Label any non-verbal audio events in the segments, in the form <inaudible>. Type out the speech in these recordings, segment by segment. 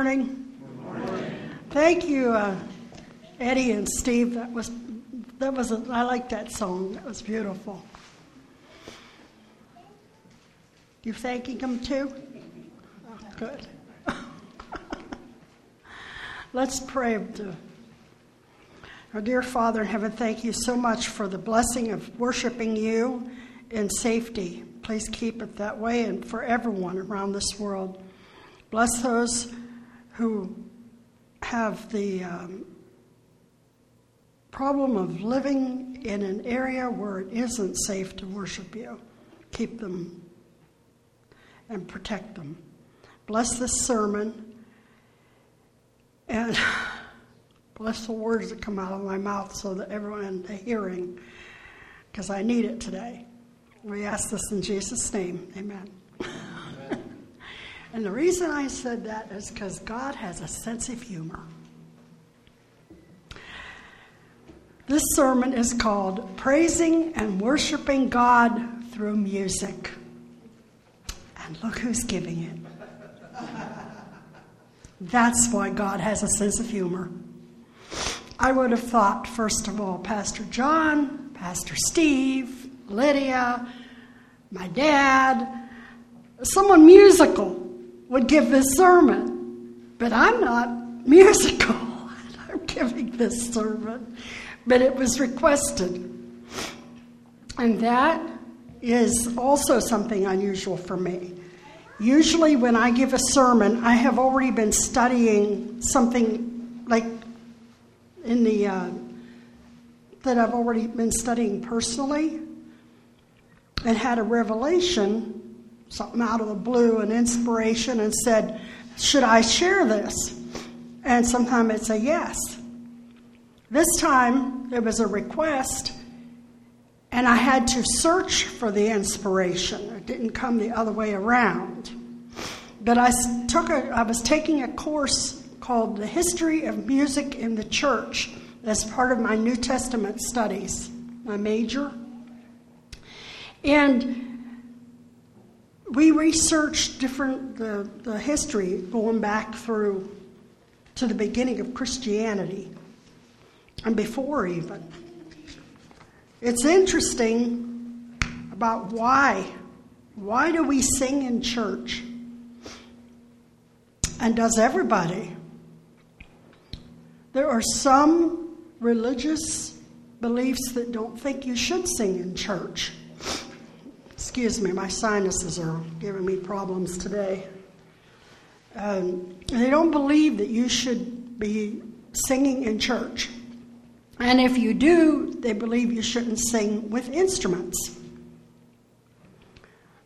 morning. Thank you, uh, Eddie and Steve. That was that was a, I like that song. That was beautiful. You thanking them too? Oh, good. <laughs> Let's pray. To, our dear Father in heaven, thank you so much for the blessing of worshiping you in safety. Please keep it that way and for everyone around this world. Bless those who have the um, problem of living in an area where it isn't safe to worship you. Keep them and protect them. Bless this sermon and <sighs> bless the words that come out of my mouth so that everyone in the hearing, because I need it today. We ask this in Jesus' name. Amen. <laughs> And the reason I said that is because God has a sense of humor. This sermon is called Praising and Worshiping God Through Music. And look who's giving it. <laughs> That's why God has a sense of humor. I would have thought, first of all, Pastor John, Pastor Steve, Lydia, my dad, someone musical would give this sermon, but I'm not musical. <laughs> I'm giving this sermon, but it was requested. And that is also something unusual for me. Usually, when I give a sermon, I have already been studying something like in the uh, that I've already been studying personally and had a revelation something out of the blue, an inspiration, and said, Should I share this? And sometimes it's a yes. This time there was a request, and I had to search for the inspiration. It didn't come the other way around. But I took a, I was taking a course called The History of Music in the Church as part of my New Testament studies, my major. And we researched different the, the history going back through to the beginning of Christianity and before even. It's interesting about why. Why do we sing in church? And does everybody? There are some religious beliefs that don't think you should sing in church. Excuse me, my sinuses are giving me problems today. Um, they don't believe that you should be singing in church. And if you do, they believe you shouldn't sing with instruments.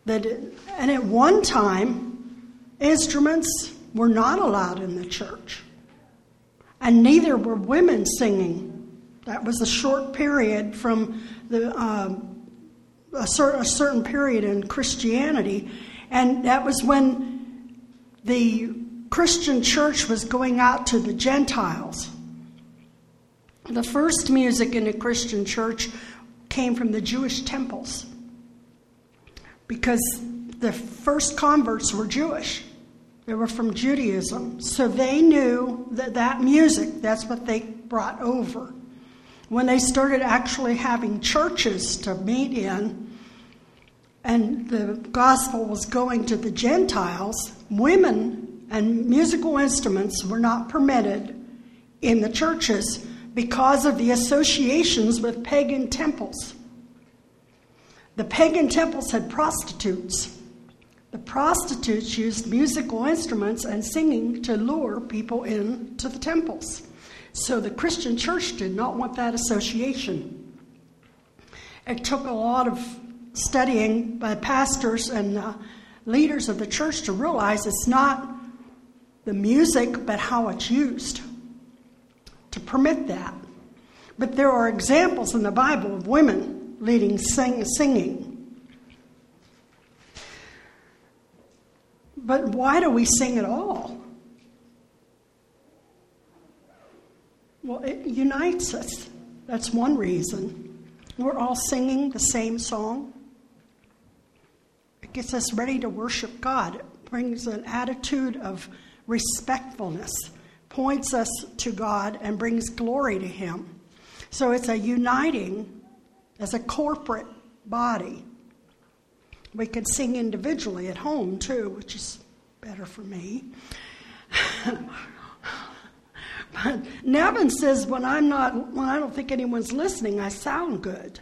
That, and at one time, instruments were not allowed in the church, and neither were women singing. That was a short period from the um, a, cer- a certain period in Christianity, and that was when the Christian church was going out to the Gentiles. The first music in the Christian church came from the Jewish temples because the first converts were Jewish. They were from Judaism. So they knew that that music, that's what they brought over when they started actually having churches to meet in and the gospel was going to the Gentiles, women and musical instruments were not permitted in the churches because of the associations with pagan temples. The pagan temples had prostitutes. The prostitutes used musical instruments and singing to lure people into the temples. So the Christian church did not want that association. It took a lot of studying by pastors and uh, leaders of the church to realize it's not the music, but how it's used to permit that. But there are examples in the Bible of women leading sing, singing. But why do we sing at all? Well, it unites us. That's one reason. We're all singing the same song. It gets us ready to worship God. It brings an attitude of respectfulness points us to God and brings glory to Him. So it's a uniting as a corporate body. We could sing individually at home too, which is better for me. <laughs> but Nevin says when I'm not, when I don't think anyone's listening, I sound good.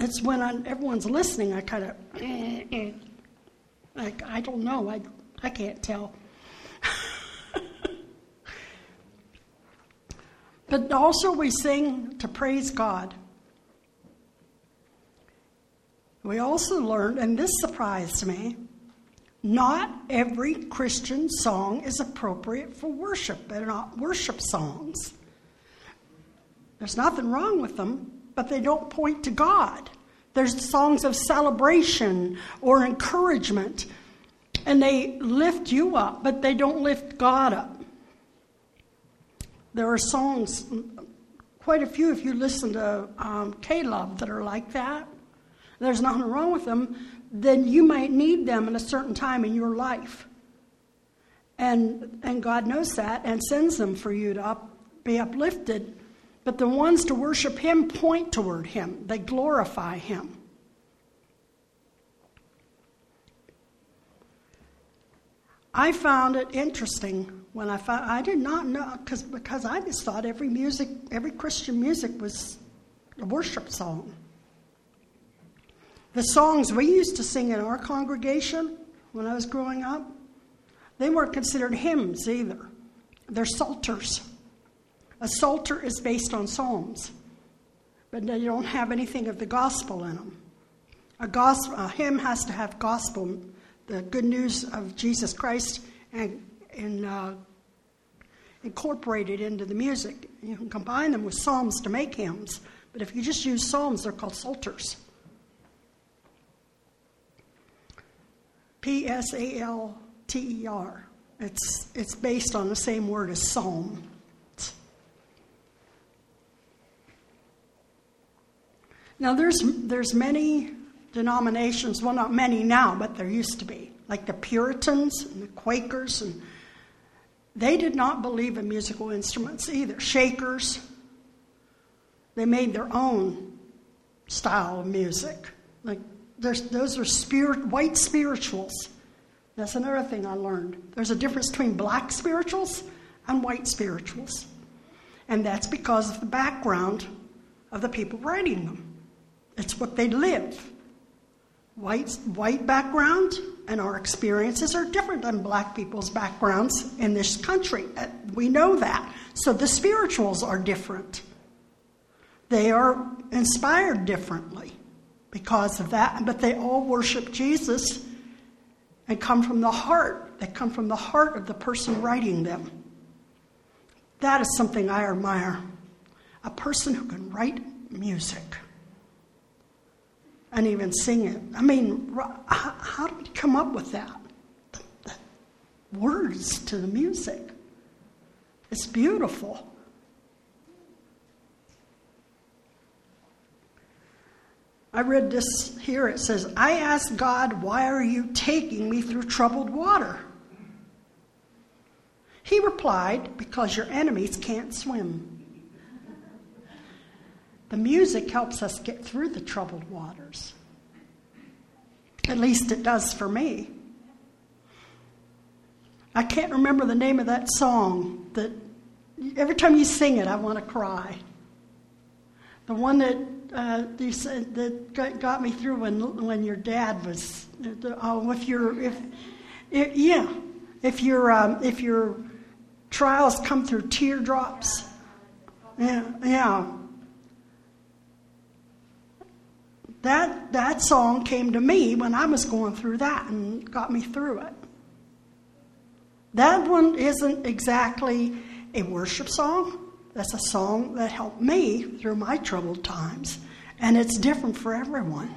It's when I'm, everyone's listening, I kind of, eh, eh. like I don't know, I I can't tell. <laughs> but also we sing to praise God. We also learned, and this surprised me, not every Christian song is appropriate for worship. They're not worship songs. There's nothing wrong with them, but they don't point to God. There's songs of celebration or encouragement, and they lift you up, but they don't lift God up. There are songs, quite a few, if you listen to um, Love, that are like that there's nothing wrong with them, then you might need them at a certain time in your life. And, and God knows that and sends them for you to up, be uplifted. But the ones to worship Him point toward Him, they glorify Him. I found it interesting when I found I did not know because because I just thought every music every Christian music was a worship song. The songs we used to sing in our congregation when I was growing up, they weren't considered hymns either. They're psalters. A psalter is based on psalms, but they don't have anything of the gospel in them. A, gospel, a hymn has to have gospel, the good news of Jesus Christ, and, and uh, incorporated into the music. You can combine them with psalms to make hymns, but if you just use psalms, they're called psalters. P S A L T E R. It's, it's based on the same word as psalm. Now, there's, there's many denominations, well, not many now, but there used to be, like the Puritans and the Quakers, and they did not believe in musical instruments either. Shakers, they made their own style of music, like there's, those are spirit, white spirituals. That's another thing I learned. There's a difference between black spirituals and white spirituals. And that's because of the background of the people writing them. It's what they live. White, white background and our experiences are different than black people's backgrounds in this country. Uh, we know that. So the spirituals are different. They are inspired differently because of that, but they all worship Jesus and come from the heart. They come from the heart of the person writing them. That is something I admire. A person who can write music and even sing it. I mean, how, do we come up with that? The words to the music. It's beautiful. I read this here. It says, I asked God, Why are you taking me through troubled water? He replied, Because your enemies can't swim. The music helps us get through the troubled waters. At least it does for me. I can't remember the name of that song that every time you sing it, I want to cry. The one that uh, said that got me through when when your dad was. Oh, if you're if, if yeah, if your um, if your trials come through teardrops, yeah, yeah. That that song came to me when I was going through that and got me through it. That one isn't exactly a worship song that's a song that helped me through my troubled times, and it's different for everyone.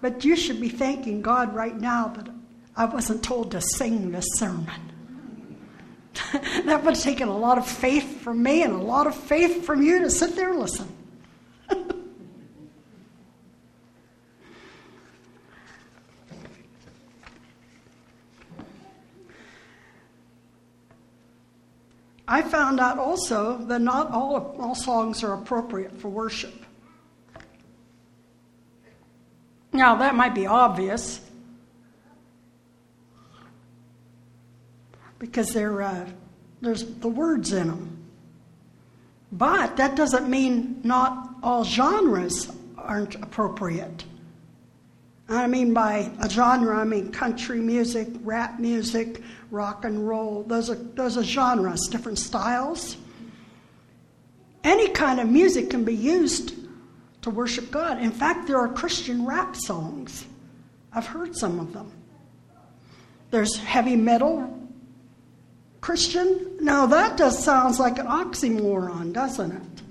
But you should be thanking God right now that I wasn't told to sing this sermon. <laughs> that would have taken a lot of faith from me and a lot of faith from you to sit there and listen. I found out also that not all, all songs are appropriate for worship. Now, that might be obvious because uh, there's the words in them. But that doesn't mean not all genres aren't appropriate. I mean by a genre, I mean country music, rap music, rock and roll. Those are, those are genres, different styles. Any kind of music can be used to worship God. In fact, there are Christian rap songs. I've heard some of them. There's heavy metal Christian. Now that just sounds like an oxymoron, doesn't it?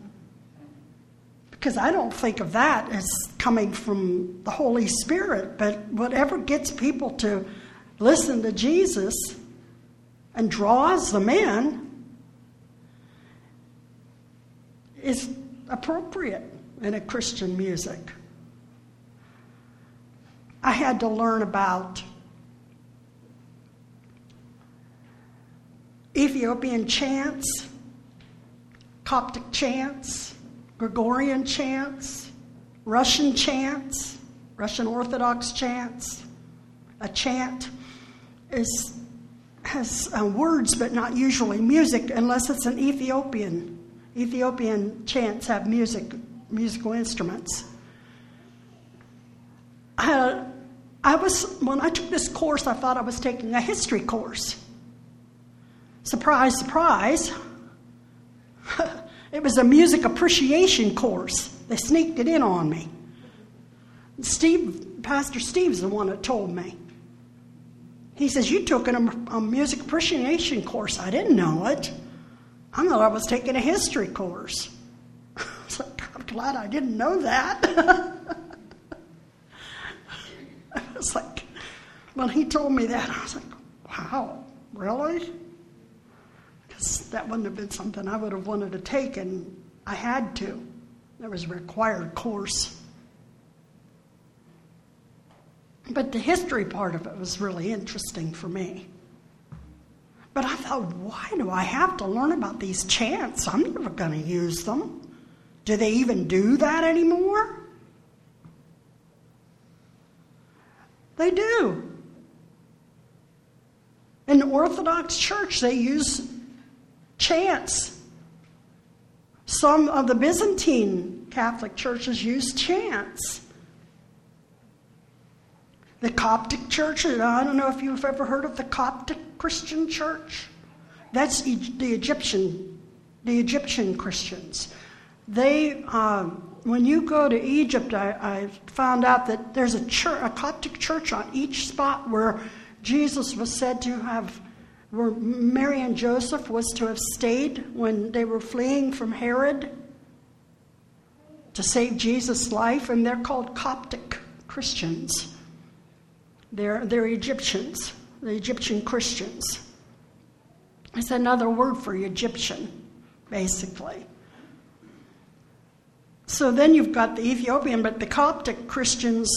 Because I don't think of that as coming from the Holy Spirit, but whatever gets people to listen to Jesus and draws them in is appropriate in a Christian music. I had to learn about Ethiopian chants, Coptic chants, Gregorian chants, Russian chants, Russian Orthodox chants. A chant is, has uh, words but not usually music unless it's an Ethiopian. Ethiopian chants have music musical instruments. I, I was, when I took this course, I thought I was taking a history course. Surprise, surprise. <laughs> it was a music appreciation course. They sneaked it in on me. Steve, Pastor Steve's the one that told me. He says, You took a, a music appreciation course. I didn't know it. I thought I was taking a history course. <laughs> I was like, I'm glad I didn't know that. <laughs> I was like, when he told me that, I was like, wow, really? Because that wouldn't have been something I would have wanted to take, and I had to. There was a required course. But the history part of it was really interesting for me. But I thought, why do I have to learn about these chants? I'm never going to use them. Do they even do that anymore? They do. In the Orthodox Church, they use chants. Some of the Byzantine Catholic churches use chants. The Coptic Church, I don't know if you've ever heard of the Coptic Christian Church. That's the Egyptian, the Egyptian Christians. They, um, when you go to Egypt, I, I found out that there's a, church, a Coptic church on each spot where Jesus was said to have, where Mary and Joseph was to have stayed when they were fleeing from Herod to save Jesus' life, and they're called Coptic Christians. They're, they're Egyptians, the Egyptian Christians. It's another word for Egyptian, basically. So then you've got the Ethiopian, but the Coptic Christians,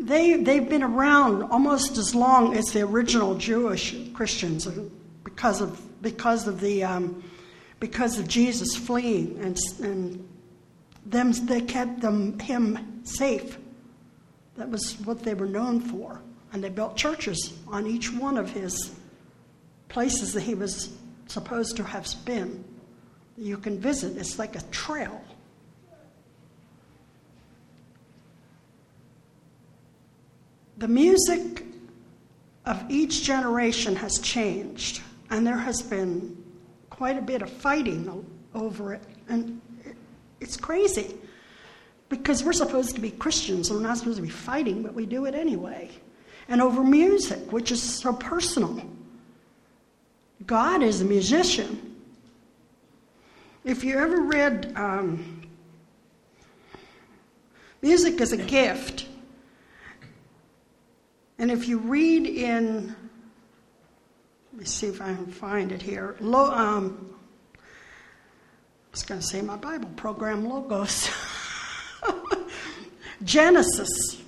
they, they've been around almost as long as the original Jewish Christians because of, because of, the, um, because of Jesus fleeing and, and them, they kept them, him safe. That was what they were known for. And they built churches on each one of his places that he was supposed to have been. You can visit, it's like a trail. The music of each generation has changed, and there has been quite a bit of fighting over it. And it's crazy because we're supposed to be Christians, and we're not supposed to be fighting, but we do it anyway. And over music, which is so personal. God is a musician. If you ever read um, Music is a Gift, and if you read in, let me see if I can find it here. Lo, um, I was going to say my Bible program, Logos. <laughs> Genesis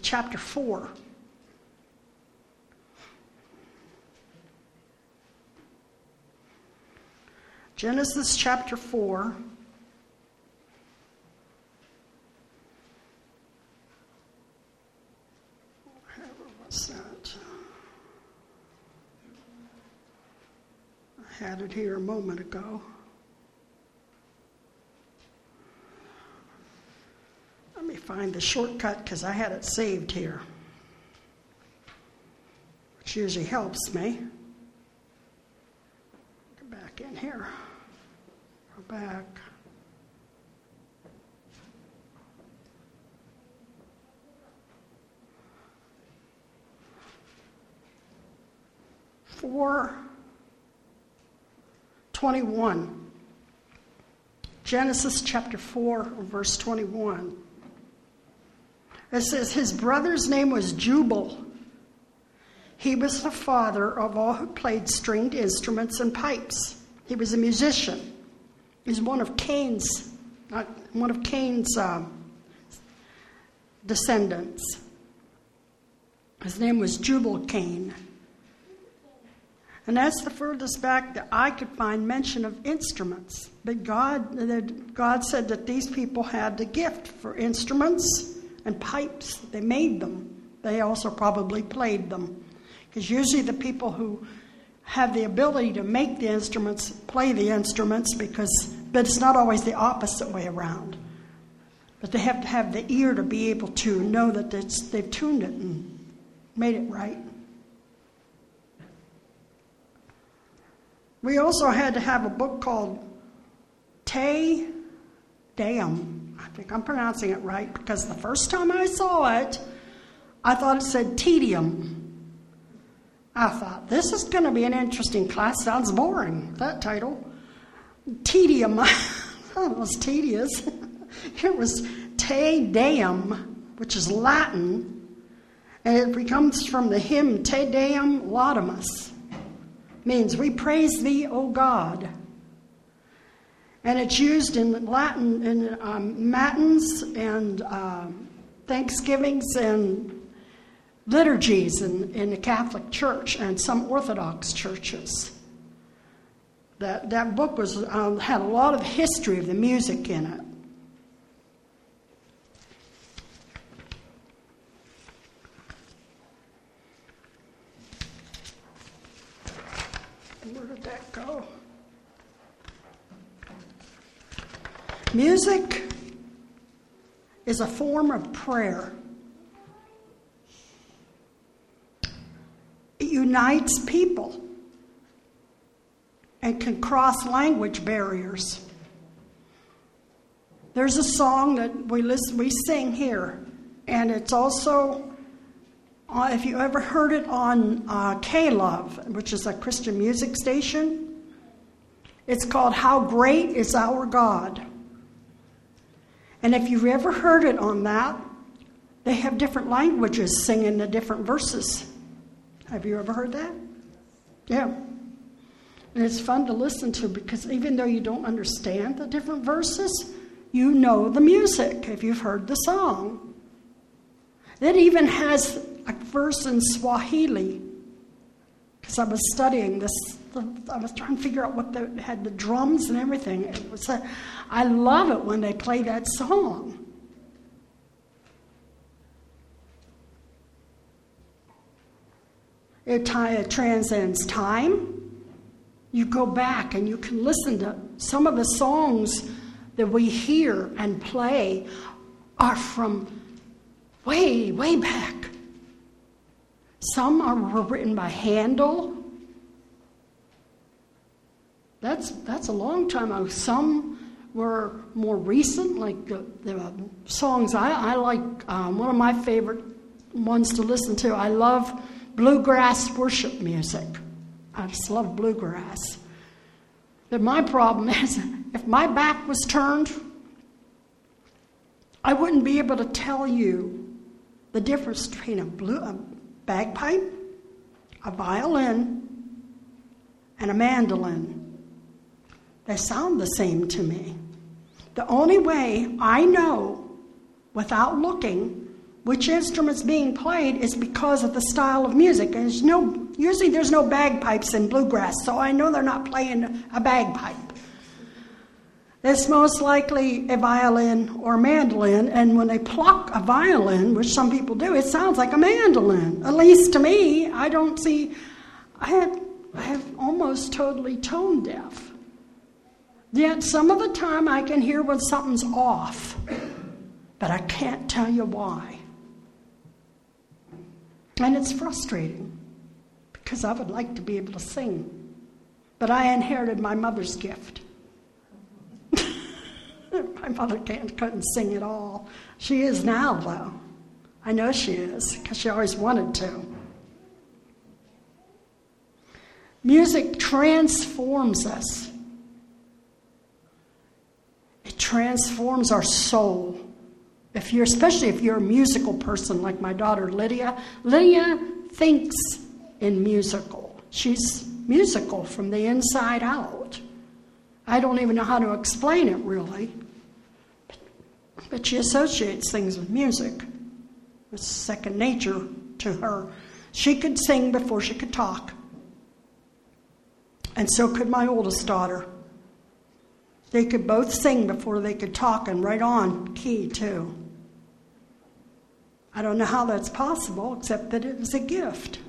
chapter 4. Genesis chapter 4. Where was that? It here a moment ago. Let me find the shortcut because I had it saved here, which usually helps me. Go back in here. Go back. Four twenty-one. Genesis chapter 4, verse 21. It says, His brother's name was Jubal. He was the father of all who played stringed instruments and pipes. He was a musician. He's one of Cain's, one of Cain's uh, descendants. His name was Jubal Cain. And that's the furthest back that I could find mention of instruments. But God, God said that these people had the gift for instruments and pipes. They made them. They also probably played them. Because usually the people who have the ability to make the instruments play the instruments because but it's not always the opposite way around but they have to have the ear to be able to know that they've tuned it and made it right we also had to have a book called Te Deum I think I'm pronouncing it right because the first time I saw it, I thought it said tedium. I thought, this is going to be an interesting class. Sounds boring, that title. Tedium. <laughs> <laughs> it was tedious. it was Te Deum, which is Latin, and it comes from the hymn Te Deum Laudamus. Means we praise thee, O God. And it's used in Latin in um, matins and um, Thanksgivings and liturgies in, in the Catholic Church and some Orthodox churches. That, that book was, um, had a lot of history of the music in it. Where did that go? Music is a form of prayer. It unites people and can cross language barriers. There's a song that we listen, we sing here, and it's also, uh, if you ever heard it on uh, K Love, which is a Christian music station, it's called "How Great Is Our God." And if you've ever heard it on that, they have different languages singing the different verses. Have you ever heard that? Yeah. And it's fun to listen to because even though you don't understand the different verses, you know the music if you've heard the song. It even has a verse in Swahili because I was studying this. I was trying to figure out what the, had the drums and everything. It was a, I love it when they play that song. It, it transcends time. You go back and you can listen to some of the songs that we hear and play are from way, way back. Some are, were written by Handel. That's, that's a long time ago. Some were more recent, like the, the songs I, I like. Um, one of my favorite ones to listen to. I love bluegrass worship music. I just love bluegrass. But my problem <laughs> is, if my back was turned, I wouldn't be able to tell you the difference between a, blue, a bagpipe, a violin, and a mandolin. They sound the same to me. The only way I know without looking which instrument's being played is because of the style of music. And there's no, usually there's no bagpipes in bluegrass, so I know they're not playing a bagpipe. it's most likely a violin or mandolin. And when they pluck a violin, which some people do, it sounds like a mandolin. At least to me, I don't see. I have, I have almost totally tone deaf. Yet some of the time I can hear when something's off, but I can't tell you why. And it's frustrating because I would like to be able to sing. But I inherited my mother's gift. <laughs> My mother can't, couldn't sing at all. She is now, though. I know she is, because she always wanted to. Music transforms us. Transforms our soul. If you're, especially if you're a musical person like my daughter Lydia, Lydia thinks in musical. She's musical from the inside out. I don't even know how to explain it really. But she associates things with music. It's second nature to her. She could sing before she could talk. And so could my oldest daughter. They could both sing before they could talk and right on key, too. I don't know how that's possible, except that it was a gift.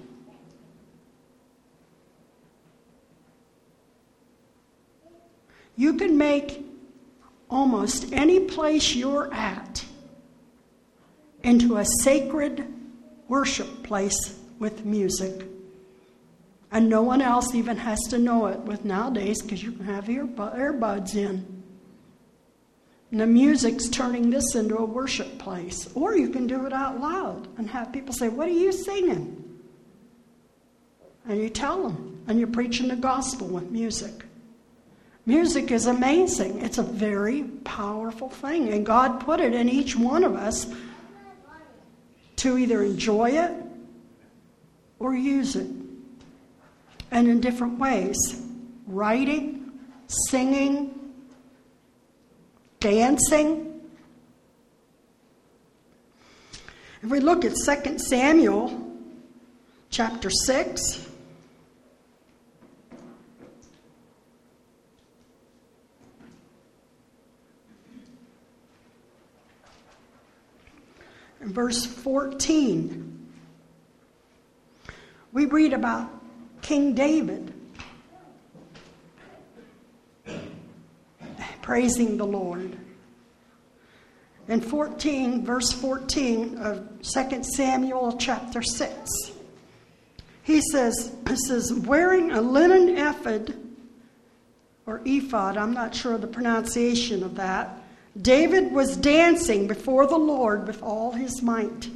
You can make almost any place you're at into a sacred worship place with music. And no one else even has to know it with nowadays because you can have your earbuds in. And the music's turning this into a worship place. Or you can do it out loud and have people say, What are you singing? And you tell them, and you're preaching the gospel with music. Music is amazing. It's a very powerful thing. And God put it in each one of us to either enjoy it or use it. And in different ways writing, singing, dancing. If we look at 2 Samuel chapter 6, verse 14, we read about King David praising the Lord. In 14, verse 14 of 2 Samuel chapter 6, he says, he says, wearing a linen ephod or ephod, I'm not sure of the pronunciation of that, David was dancing before the Lord with all his might.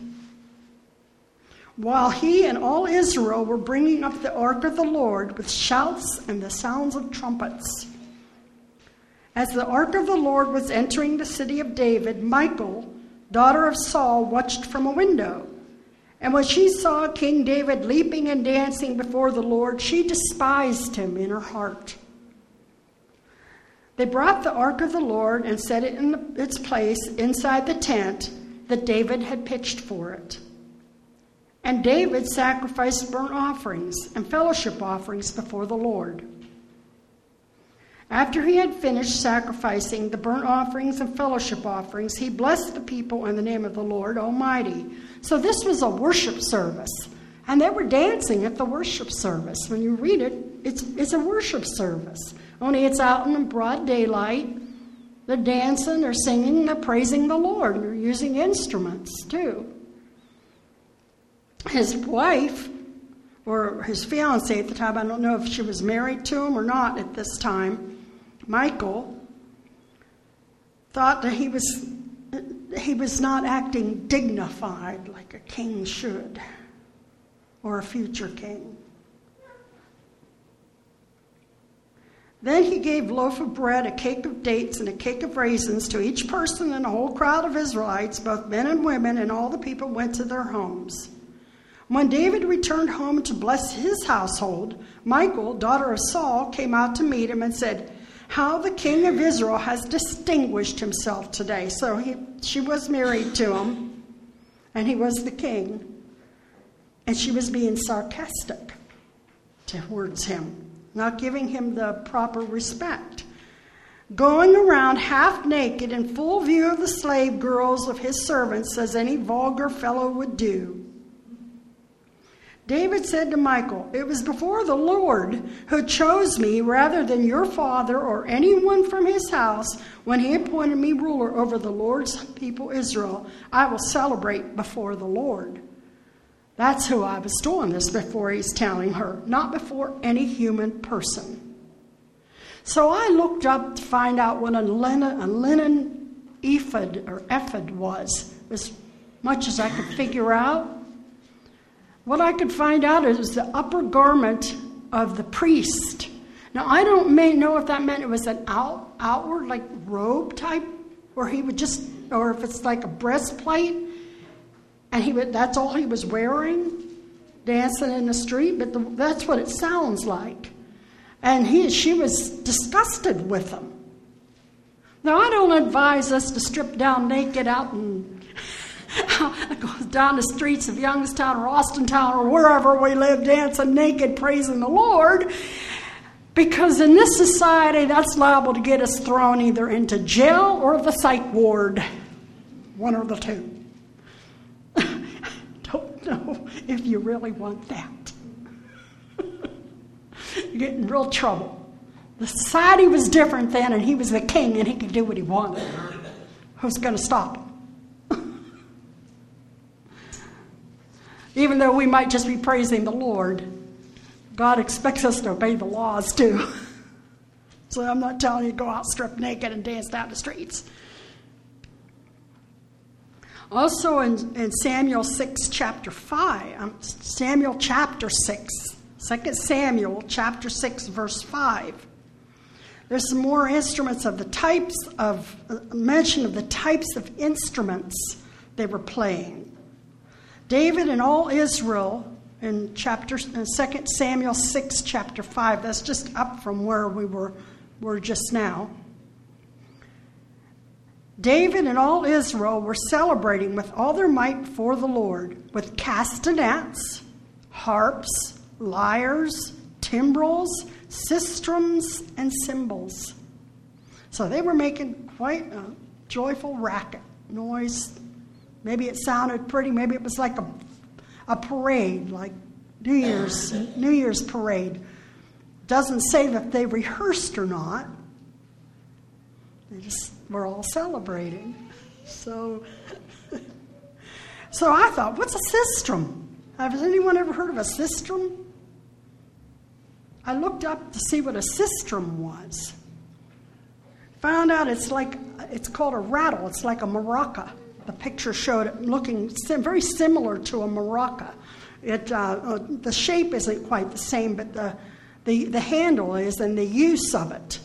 While he and all Israel were bringing up the ark of the Lord with shouts and the sounds of trumpets. As the ark of the Lord was entering the city of David, Michal, daughter of Saul, watched from a window. And when she saw King David leaping and dancing before the Lord, she despised him in her heart. They brought the ark of the Lord and set it in its place inside the tent that David had pitched for it. And David sacrificed burnt offerings and fellowship offerings before the Lord. After he had finished sacrificing the burnt offerings and fellowship offerings, he blessed the people in the name of the Lord Almighty. So this was a worship service. And they were dancing at the worship service. When you read it, it's, it's a worship service. Only it's out in the broad daylight. They're dancing, they're singing, they're praising the Lord. And they're using instruments too. His wife, or his fiancee at the time, I don't know if she was married to him or not at this time, Michael, thought that he was he was not acting dignified like a king should or a future king. Then he gave loaf of bread, a cake of dates, and a cake of raisins to each person in the whole crowd of Israelites, both men and women, and all the people went to their homes. When David returned home to bless his household, Michal, daughter of Saul, came out to meet him and said, How the king of Israel has distinguished himself today. So he, she was married to him, and he was the king. And she was being sarcastic towards him not giving him the proper respect. going around half naked in full view of the slave girls of his servants, as any vulgar fellow would do. David said to Michal, It was before the Lord who chose me rather than your father or anyone from his house when he appointed me ruler over the Lord's people Israel. I will celebrate before the Lord. That's who I was doing this before he's telling her, not before any human person. So I looked up to find out what a linen, a linen ephod or ephod was, as much as I could figure out. What I could find out is the upper garment of the priest. Now, I don't know if that meant it was an out, outward, like robe type, where he would just, or if it's like a breastplate, and he would, that's all he was wearing, dancing in the street, but the, that's what it sounds like. And he, she was disgusted with him. Now, I don't advise us to strip down naked out and <laughs> down the streets of Youngstown or Austintown or wherever we live, dancing naked, praising the Lord. Because in this society, that's liable to get us thrown either into jail or the psych ward. One or the two. <laughs> Don't know if you really want that. <laughs> you get in real trouble. The society was different then, and he was the king, and he could do what he wanted. Who's going to stop him? Even though we might just be praising the Lord, God expects us to obey the laws too. <laughs> so I'm not telling you to go out strip naked and dance down the streets. Also in, in Samuel 6, chapter 5, um, Samuel chapter 6, 2 Samuel chapter 6, verse 5. There's some more instruments of the types of, uh, mention of the types of instruments they were playing. David and all Israel in chapter in 2 Samuel 6 chapter 5 that's just up from where we were were just now. David and all Israel were celebrating with all their might for the Lord with castanets harps lyres timbrels sistrums and cymbals. So they were making quite a joyful racket noise Maybe it sounded pretty. Maybe it was like a, a parade, like New Year's New Year's parade. Doesn't say that they rehearsed or not. They just were all celebrating. So, <laughs> so I thought, what's a sistrum? Has anyone ever heard of a sistrum? I looked up to see what a sistrum was. Found out it's like it's called a rattle. It's like a maraca the picture showed it looking sim- very similar to a maraca. It, uh, uh, the shape isn't quite the same, but the, the, the handle is and the use of it.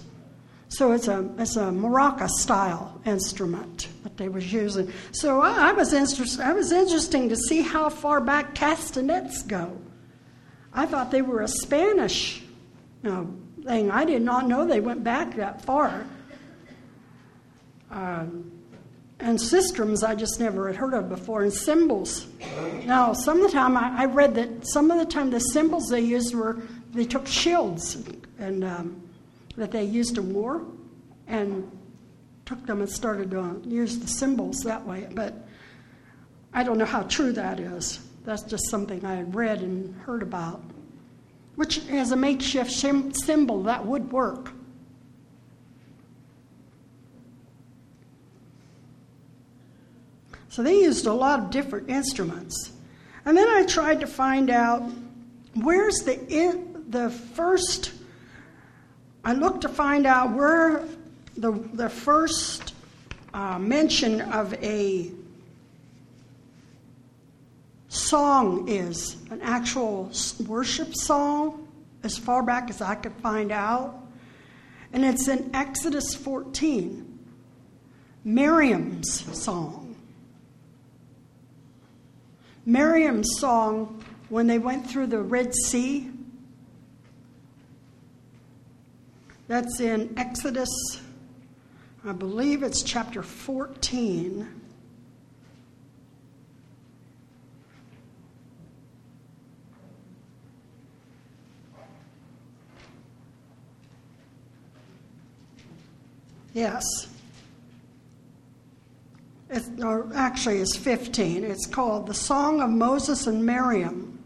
So it's a, it's a maraca style instrument that they was using. So I, I was interested, I was interesting to see how far back castanets go. I thought they were a Spanish you know, thing. I did not know they went back that far. Um, and sistrums I just never had heard of before, and cymbals. Now, some of the time I, I read that some of the time the cymbals they used were they took shields and um, that they used in war, and took them and started to use the cymbals that way. But I don't know how true that is. That's just something I had read and heard about. Which, as a makeshift cymbal that would work. So they used a lot of different instruments. And then I tried to find out where's the in, the first I looked to find out where the the first uh, mention of a song is an actual worship song as far back as I could find out. And it's in Exodus 14, Miriam's song. Miriam's song when they went through the Red Sea. That's in Exodus, I believe it's chapter 14. Yes. Or actually, it's 15. It's called The Song of Moses and Miriam.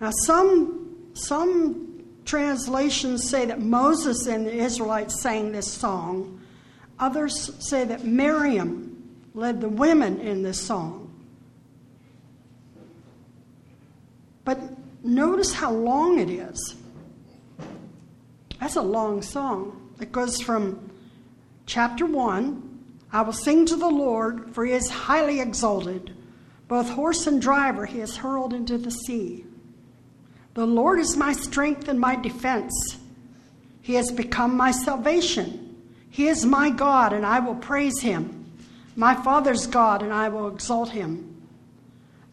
Now, some, some translations say that Moses and the Israelites sang this song, others say that Miriam led the women in this song. But notice how long it is. That's a long song. It goes from chapter 1 I will sing to the Lord, for he is highly exalted. Both horse and driver he has hurled into the sea. The Lord is my strength and my defense. He has become my salvation. He is my God, and I will praise him. My Father's God, and I will exalt him.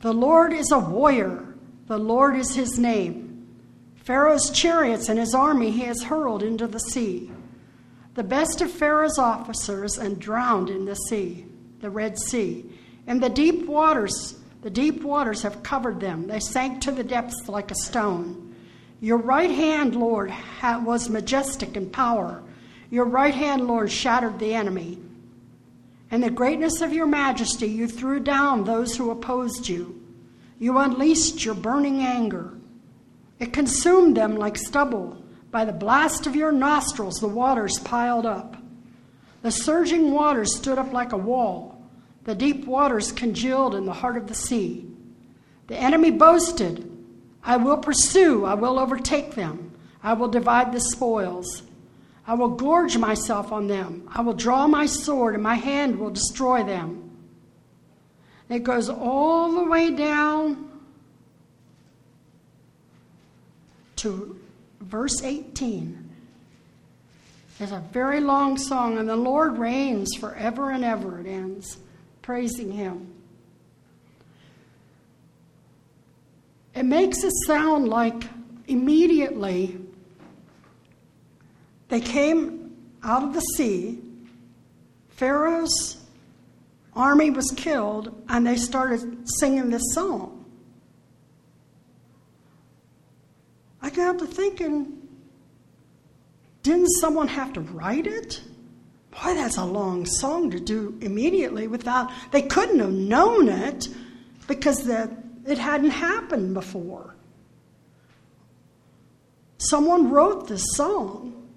The Lord is a warrior. The Lord is his name. Pharaoh's chariots and his army he has hurled into the sea. The best of Pharaoh's officers and drowned in the sea, the Red Sea. And the deep waters, the deep waters have covered them. They sank to the depths like a stone. Your right hand, Lord, was majestic in power. Your right hand, Lord, shattered the enemy. In the greatness of your majesty, you threw down those who opposed you. You unleashed your burning anger. It consumed them like stubble. By the blast of your nostrils, the waters piled up. The surging waters stood up like a wall. The deep waters congealed in the heart of the sea. The enemy boasted, I will pursue, I will overtake them, I will divide the spoils. I will gorge myself on them. I will draw my sword, and my hand will destroy them. It goes all the way down to verse 18. It's a very long song, and the Lord reigns forever and ever, it ends, praising Him. It makes it sound like immediately they came out of the sea, Pharaoh's army was killed, and they started singing this song. I got to thinking, didn't someone have to write it? Boy, that's a long song to do immediately without, they couldn't have known it because the, it hadn't happened before. Someone wrote this song.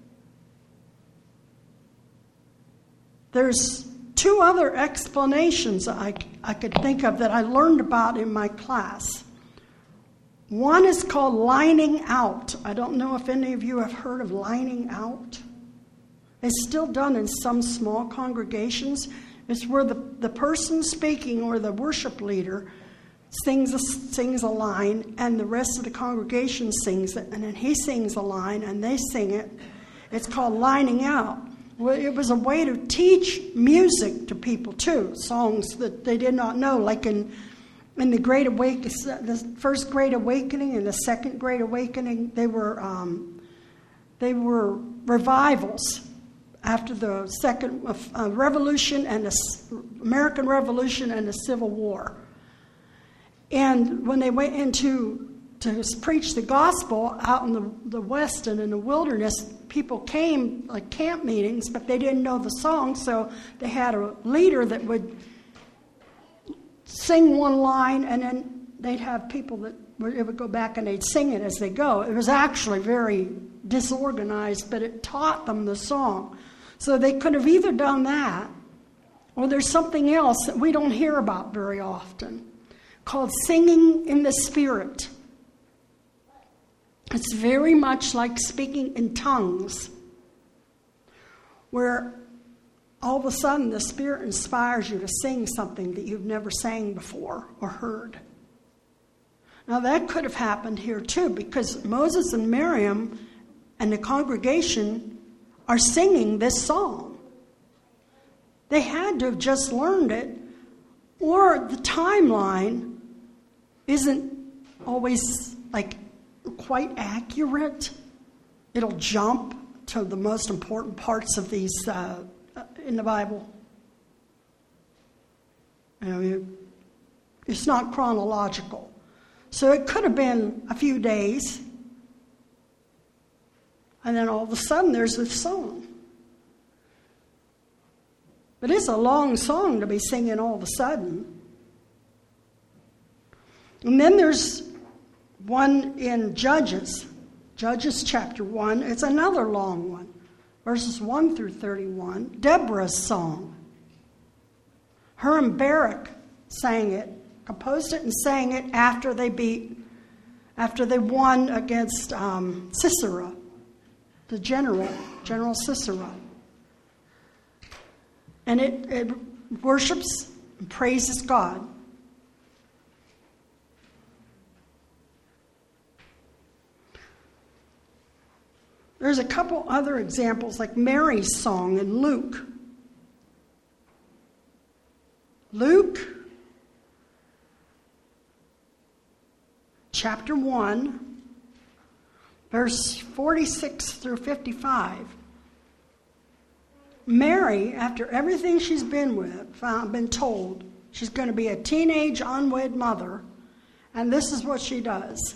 There's two other explanations I, I could think of that I learned about in my class. One is called lining out. I don't know if any of you have heard of lining out. It's still done in some small congregations. It's where the, the person speaking or the worship leader sings a, sings a line, and the rest of the congregation sings it, and then he sings a line, and they sing it. It's called lining out. Well, it was a way to teach music to people too, songs that they did not know, like in in the Great Awakening, the first Great Awakening and the second Great Awakening, they were um, they were revivals after the second uh, Revolution and the American Revolution and the Civil War. And when they went into to preach the gospel out in the, the West and in the wilderness, people came like camp meetings, but they didn't know the song, so they had a leader that would sing one line, and then they'd have people that would, would go back and they'd sing it as they go. It was actually very disorganized, but it taught them the song. So they could have either done that, or there's something else that we don't hear about very often called singing in the Spirit. It's very much like speaking in tongues, where all of a sudden the Spirit inspires you to sing something that you've never sang before or heard. Now, that could have happened here too, because Moses and Miriam and the congregation are singing this song. They had to have just learned it, or the timeline isn't always like quite accurate. It'll jump to the most important parts of these uh, in the Bible. You know, it's not chronological. So it could have been a few days, and then all of a sudden there's this song. But it's a long song to be singing all of a sudden. And then there's one in Judges, Judges chapter 1. It's another long one, verses 1 through 31. Deborah's song. Her and Barak sang it, composed it, and sang it after they beat, after they won against um, Sisera, the general, General Sisera. And it, it worships and praises God. There's a couple other examples, like Mary's song in Luke. Luke chapter 1, verse 46 through 55. Mary, after everything she's been with, found, been told she's going to be a teenage unwed mother, and this is what she does.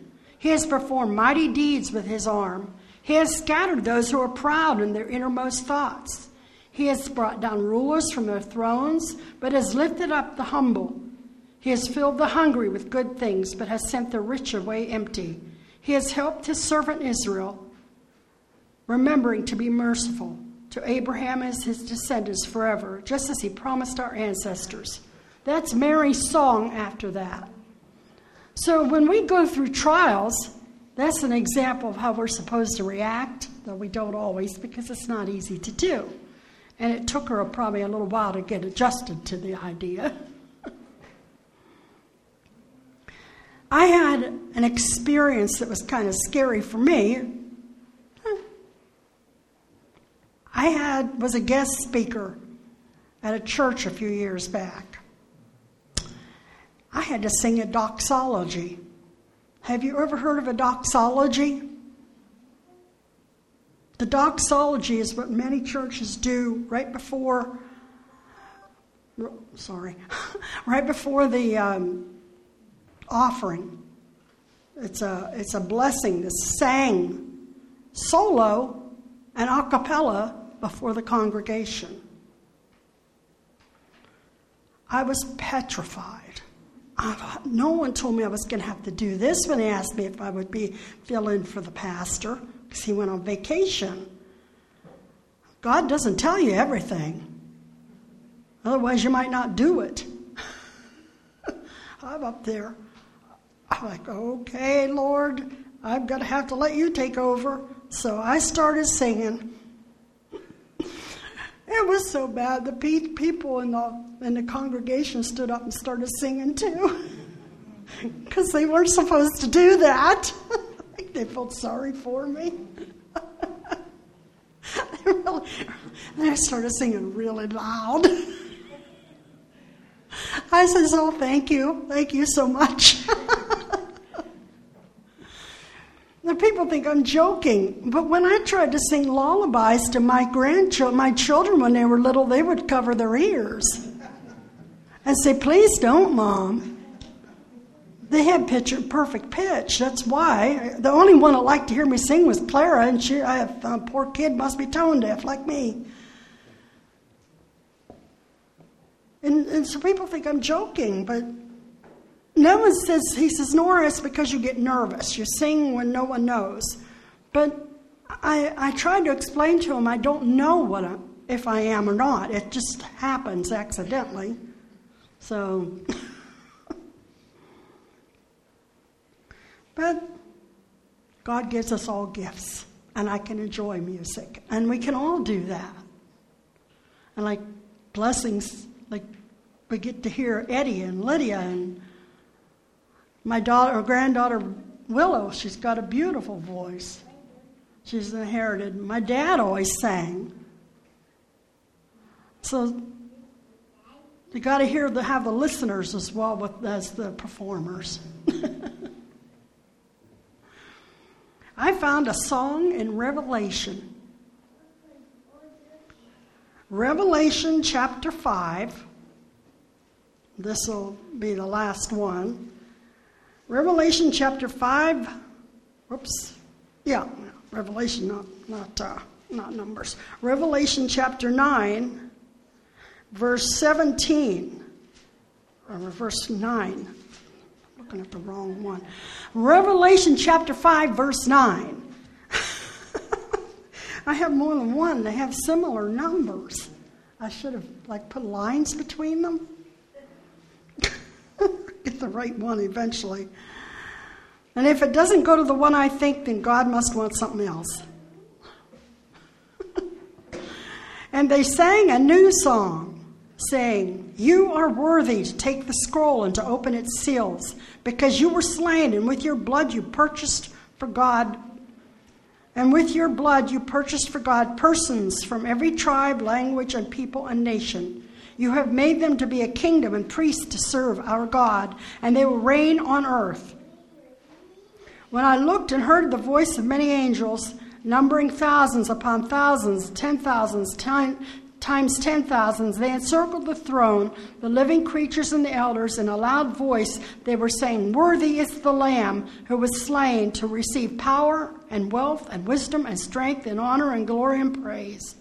He has performed mighty deeds with his arm. He has scattered those who are proud in their innermost thoughts. He has brought down rulers from their thrones, but has lifted up the humble. He has filled the hungry with good things, but has sent the rich away empty. He has helped his servant Israel, remembering to be merciful to Abraham as his descendants forever, just as he promised our ancestors. That's Mary's song after that. So when we go through trials, that's an example of how we're supposed to react, though we don't always because it's not easy to do. And it took her probably a little while to get adjusted to the idea. <laughs> I had an experience that was kind of scary for me. I had was a guest speaker at a church a few years back. I had to sing a doxology. Have you ever heard of a doxology? The doxology is what many churches do right before, sorry, <laughs> right before the um, offering. It's a, it's a blessing that's sang solo and a cappella before the congregation. I was petrified. Ah, I, no one told me I was going to have to do this when they asked me if I would be fill in for the pastor because he went on vacation. God doesn't tell you everything. Otherwise, you might not do it. <laughs> I'm up there. I'm like, okay, Lord, I'm going to have to let you take over. So I started singing. <laughs> It was so bad. The people in the, in the congregation stood up and started singing too. <laughs> Because they weren't supposed to do that. <laughs> They felt sorry for me. <laughs> really, and I started singing really loud. I said, Oh, thank you. Thank you so much. The people think I'm joking, but when I tried to sing lullabies to my grandchildren, my children when they were little, they would cover their ears and say, "Please don't, mom." They had pitch perfect pitch. That's why the only one that liked to hear me sing was Clara, and she, I have, a poor kid, must be tone deaf like me. And, and so people think I'm joking, but no one says, he says, Nora, it's because you get nervous. You sing when no one knows. But I, I tried to explain to him I don't know what I, if I am or not. It just happens accidentally. So, but God gives us all gifts, and I can enjoy music, and we can all do that. And like blessings, like we get to hear Eddie and Lydia and my daughter or granddaughter Willow, she's got a beautiful voice. She's inherited. My dad always sang. So You got to hear the have the listeners as well with, as the performers. <laughs> I found a song in Revelation. Revelation chapter 5. This will be the last one. Revelation chapter 5. Whoops. Yeah, Revelation, not, not, uh, not Numbers. Revelation chapter 9, verse 17, or verse 9 looking at the wrong one. Revelation chapter 5, verse 9. <laughs> I have more than one. They have similar numbers. I should have like put lines between them. <laughs> Get the right one eventually. And if it doesn't go to the one I think, then God must want something else. <laughs> and they sang a new song saying, You are worthy to take the scroll and to open its seals, because you were slain, and with your blood you purchased for God. And with your blood you purchased for God persons from every tribe, language, and people and nation. You have made them to be a kingdom and priests to serve our God, and they will reign on earth. When I looked and heard the voice of many angels, numbering thousands upon thousands, ten thousands, times ten thousands, they encircled the throne, the living creatures and the elders, in a loud voice they were saying, Worthy is the Lamb who was slain to receive power and wealth and wisdom and strength and honor and glory and praise.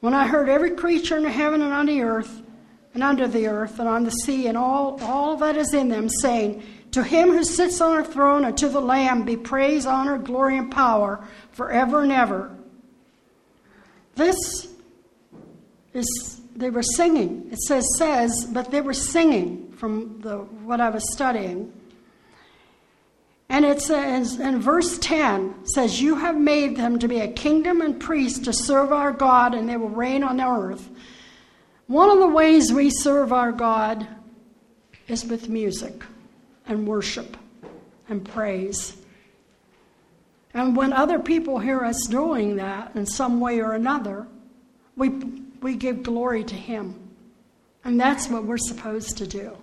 When I heard every creature in heaven and on the earth and under the earth and on the sea and all, all that is in them saying, To him who sits on a throne and to the Lamb be praise, honor, glory, and power forever and ever. This is they were singing. It says says, but they were singing from the what I was studying. And it says in verse 10 says, You have made them to be a kingdom and priests to serve our God, and they will reign on the earth. One of the ways we serve our God is with music and worship and praise. And when other people hear us doing that in some way or another, we we give glory to Him. And that's what we're supposed to do.